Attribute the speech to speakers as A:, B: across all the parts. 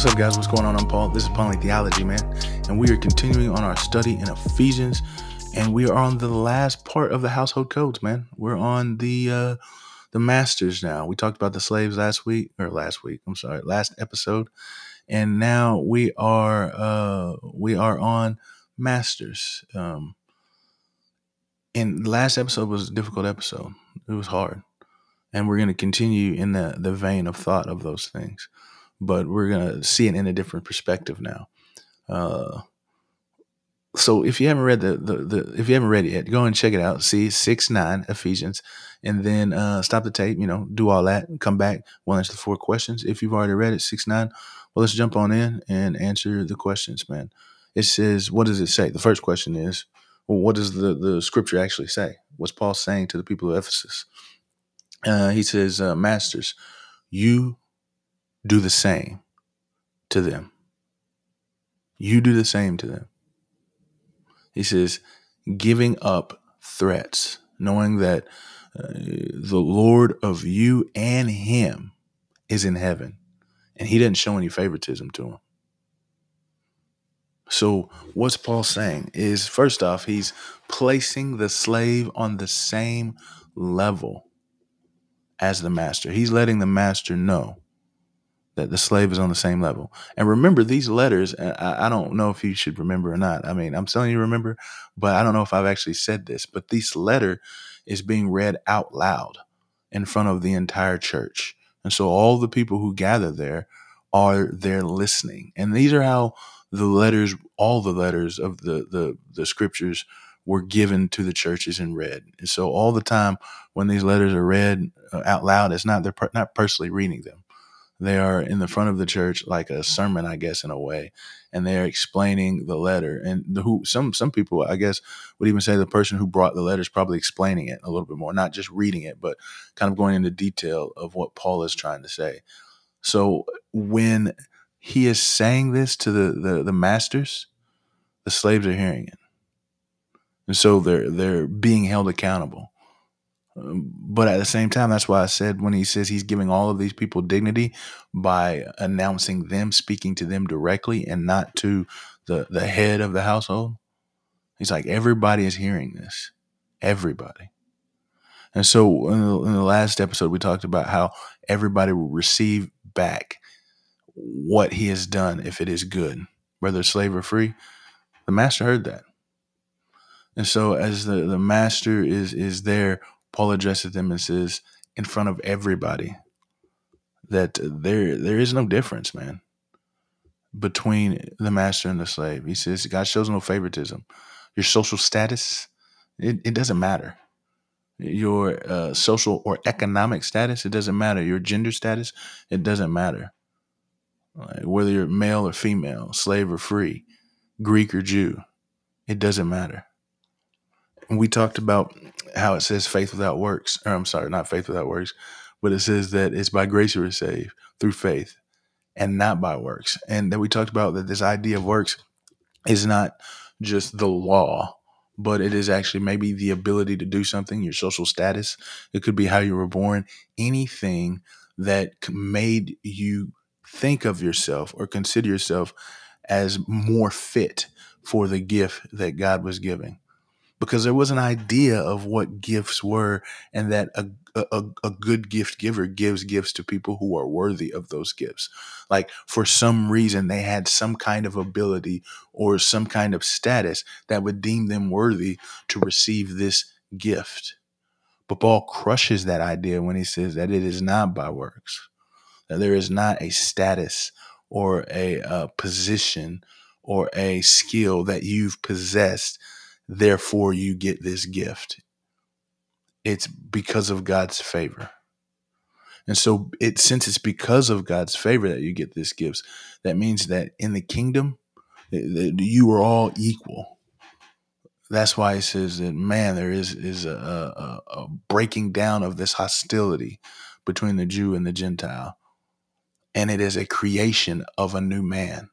A: What's up, guys? What's going on? I'm Paul. This is Paul Theology, man. And we are continuing on our study in Ephesians. And we are on the last part of the household codes, man. We're on the uh the masters now. We talked about the slaves last week, or last week, I'm sorry, last episode. And now we are uh we are on masters. Um and last episode was a difficult episode. It was hard. And we're gonna continue in the the vein of thought of those things but we're gonna see it in a different perspective now. Uh, so if you haven't read the, the, the if you haven't read it yet, go and check it out. See six nine Ephesians, and then uh, stop the tape. You know, do all that, come back. We'll answer the four questions. If you've already read it, six nine. Well, let's jump on in and answer the questions, man. It says, what does it say? The first question is, well, what does the the scripture actually say? What's Paul saying to the people of Ephesus? Uh, he says, uh, masters, you do the same to them. You do the same to them. He says, giving up threats, knowing that uh, the Lord of you and him is in heaven, and he doesn't show any favoritism to him. So, what's Paul saying is first off, he's placing the slave on the same level as the master. He's letting the master know that the slave is on the same level. And remember, these letters, I, I, don't know if you should remember or not. I mean, I'm telling you remember, but I don't know if I've actually said this, but this letter is being read out loud in front of the entire church. And so all the people who gather there are there listening. And these are how the letters, all the letters of the, the, the scriptures were given to the churches and read. And so all the time when these letters are read uh, out loud, it's not, they're per- not personally reading them they are in the front of the church like a sermon i guess in a way and they are explaining the letter. And the, who some some people i guess would even say the person who brought the letter is probably explaining it a little bit more not just reading it but kind of going into detail of what paul is trying to say. So when he is saying this to the the, the masters the slaves are hearing it. And so they're they're being held accountable but at the same time, that's why I said when he says he's giving all of these people dignity by announcing them, speaking to them directly, and not to the the head of the household. He's like everybody is hearing this, everybody. And so in the, in the last episode, we talked about how everybody will receive back what he has done if it is good, whether slave or free. The master heard that. And so as the, the master is is there Paul addresses them and says, in front of everybody, that there there is no difference, man, between the master and the slave. He says God shows no favoritism. Your social status, it, it doesn't matter. Your uh, social or economic status, it doesn't matter. Your gender status, it doesn't matter. Like whether you're male or female, slave or free, Greek or Jew, it doesn't matter. We talked about how it says faith without works, or I'm sorry, not faith without works, but it says that it's by grace you are saved through faith and not by works. And then we talked about that this idea of works is not just the law, but it is actually maybe the ability to do something, your social status. It could be how you were born, anything that made you think of yourself or consider yourself as more fit for the gift that God was giving because there was an idea of what gifts were and that a, a, a, good gift giver gives gifts to people who are worthy of those gifts. Like for some reason, they had some kind of ability or some kind of status that would deem them worthy to receive this gift. But Paul crushes that idea when he says that it is not by works, that there is not a status or a, a position or a skill that you've possessed therefore you get this gift. It's because of God's favor. And so it since it's because of God's favor that you get this gifts, that means that in the kingdom you are all equal. That's why it says that man, there is is a, a, a breaking down of this hostility between the Jew and the Gentile, and it is a creation of a new man.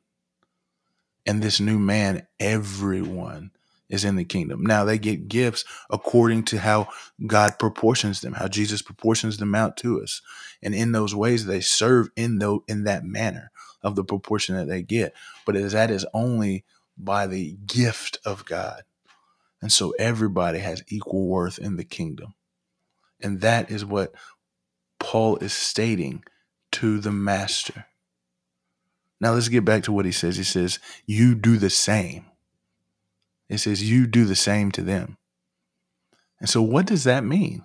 A: And this new man, everyone is in the kingdom. Now they get gifts according to how God proportions them, how Jesus proportions them out to us. And in those ways they serve in though in that manner. of the proportion that they get, but that is only by the gift of God. And so everybody has equal worth in the kingdom. And that is what Paul is stating to the master. Now let's get back to what he says. He says, You do the same. It says, You do the same to them. And so, what does that mean?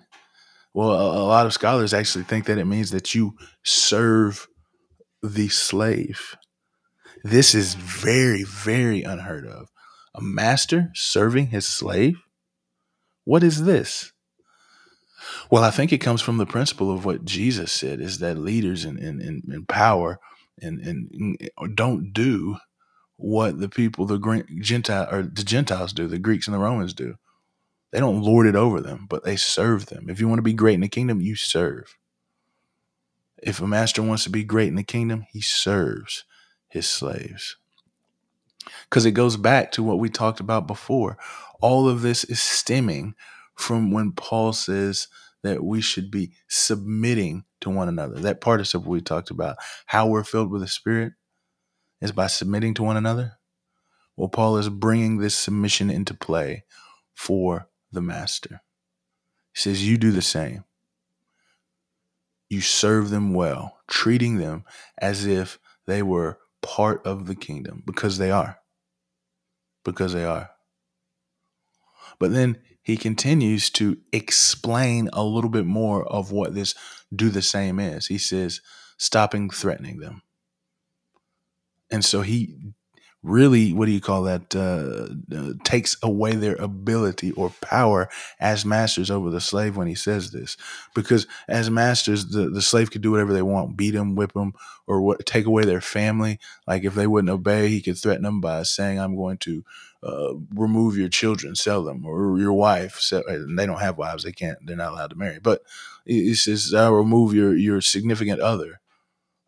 A: Well, a, a lot of scholars actually think that it means that you serve the slave. This is very, very unheard of. A master serving his slave? What is this? Well, I think it comes from the principle of what Jesus said is that leaders in, in, in, power and, and don't do what the people, the Gentile or the Gentiles do, the Greeks and the Romans do. They don't lord it over them, but they serve them. If you want to be great in the kingdom, you serve. If a master wants to be great in the kingdom, he serves his slaves. Because it goes back to what we talked about before. All of this is stemming from when Paul says that we should be submitting to one another. That participle we talked about, how we're filled with the Spirit, is by submitting to one another. Well, Paul is bringing this submission into play for the master. He says, You do the same. You serve them well, treating them as if they were part of the kingdom because they are. Because they are. But then he continues to explain a little bit more of what this do the same is. He says, stopping threatening them. And so he really, what do you call that? Uh, uh, takes away their ability or power as masters over the slave when he says this, because as masters, the, the slave could do whatever they want, beat them, whip them, or what, take away their family. Like if they wouldn't obey, he could threaten them by saying, "I'm going to uh, remove your children, sell them, or your wife." Sell, and they don't have wives; they can't. They're not allowed to marry. But he says, "I'll remove your your significant other.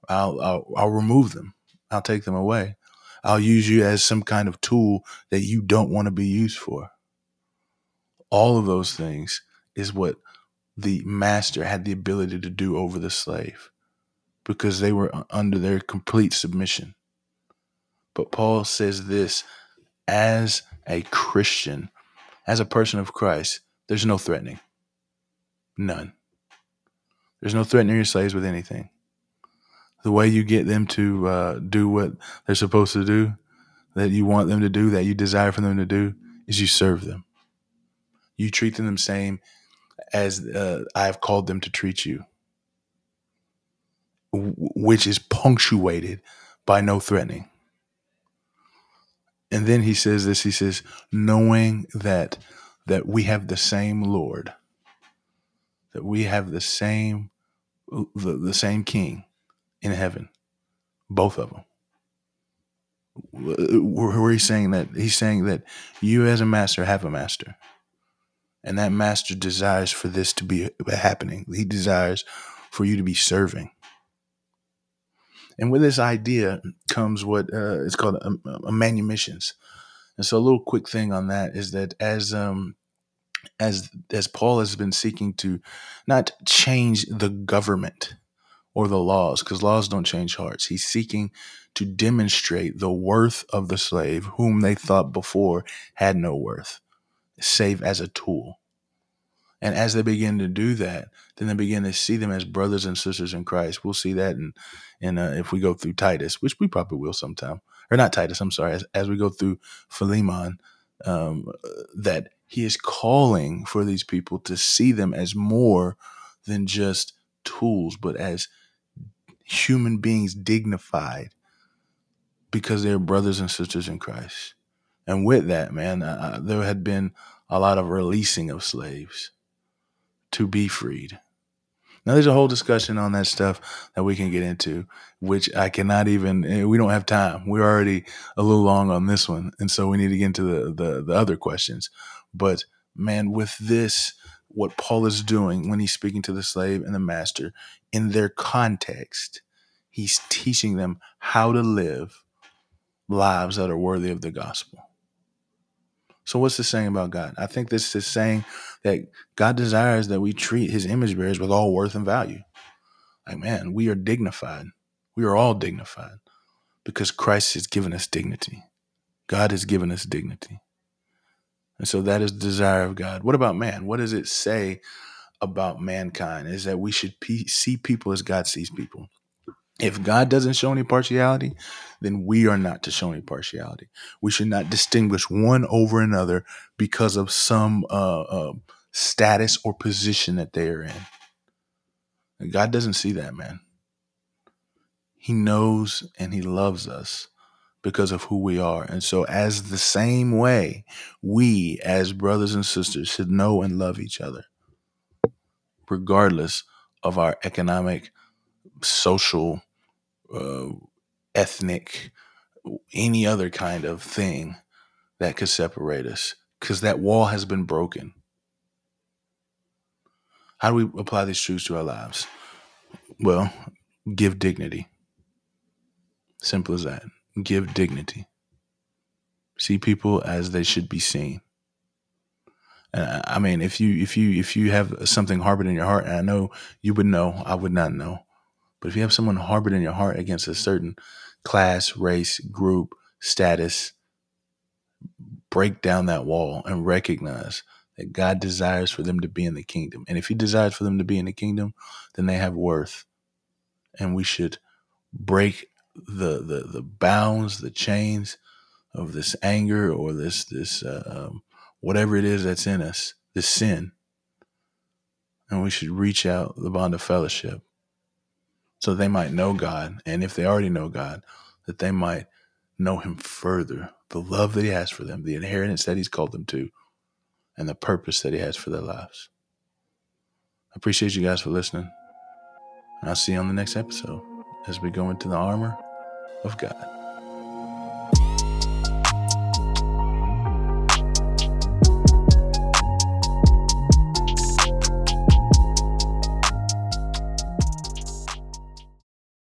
A: I'll I'll, I'll remove them. I'll take them away." I'll use you as some kind of tool that you don't want to be used for. All of those things is what the master had the ability to do over the slave because they were under their complete submission. But Paul says this as a Christian, as a person of Christ, there's no threatening. None. There's no threatening your slaves with anything the way you get them to uh, do what they're supposed to do, that you want them to do, that you desire for them to do, is you serve them. You treat them the same as uh, I have called them to treat you, which is punctuated by no threatening. And then he says this. He says, knowing that that we have the same Lord, that we have the same the, the same King in heaven, both of them. Where he's saying that he's saying that you as a master have a master, and that master desires for this to be happening. He desires for you to be serving. And with this idea comes what uh, called a, a manumissions. And so, a little quick thing on that is that as um, as as Paul has been seeking to not change the government, or the laws, because laws don't change hearts. He's seeking to demonstrate the worth of the slave, whom they thought before had no worth, save as a tool. And as they begin to do that, then they begin to see them as brothers and sisters in Christ. We'll see that in, in uh, if we go through Titus, which we probably will sometime, or not Titus. I'm sorry. As, as we go through Philemon, um, that he is calling for these people to see them as more than just tools, but as human beings dignified because they're brothers and sisters in Christ. And with that, man, uh, there had been a lot of releasing of slaves to be freed. Now, there's a whole discussion on that stuff that we can get into, which I cannot even. Eh, we don't have time. We're already a little long on this one, and so we need to get into the the, the other questions. But man, with this, what Paul is doing when he's speaking to the slave and the master in their context. He's teaching them how to live lives that are worthy of the gospel. So, what's this saying about God? I think this is saying that God desires that we treat his image bearers with all worth and value. Like, man, we are dignified. We are all dignified. because Christ has given us dignity. God has given us dignity. And so that is the desire of God. What about man? What does it say about mankind? Is that we should pe- see people as God sees people. If God doesn't show any partiality, then we are not to show any partiality. We should not distinguish one over another because of some uh, uh, status or position that they are in. And God doesn't see that, man. He knows and He loves us because of who we are. And so, as the same way, we as brothers and sisters should know and love each other, regardless of our economic, social, uh, ethnic, any other kind of thing that could separate us, because that wall has been broken. How do we apply these truths to our lives? Well, give dignity. Simple as that. Give dignity. See people as they should be seen. And I mean, if you if you if you have something harbored in your heart, and I know you would know, I would not know, but if you have someone harbored in your heart against a certain class, race, group, status, break down that wall and recognize that God desires for them to be in the kingdom. And if He desires for them to be in the kingdom, then they have worth. And we should break the the the bounds, the chains of this anger or this this uh, um, whatever it is that's in us, this sin, and we should reach out the bond of fellowship, so they might know God, and if they already know God, that they might know Him further, the love that He has for them, the inheritance that He's called them to, and the purpose that He has for their lives. I appreciate you guys for listening. I'll see you on the next episode as we go into the armor of God.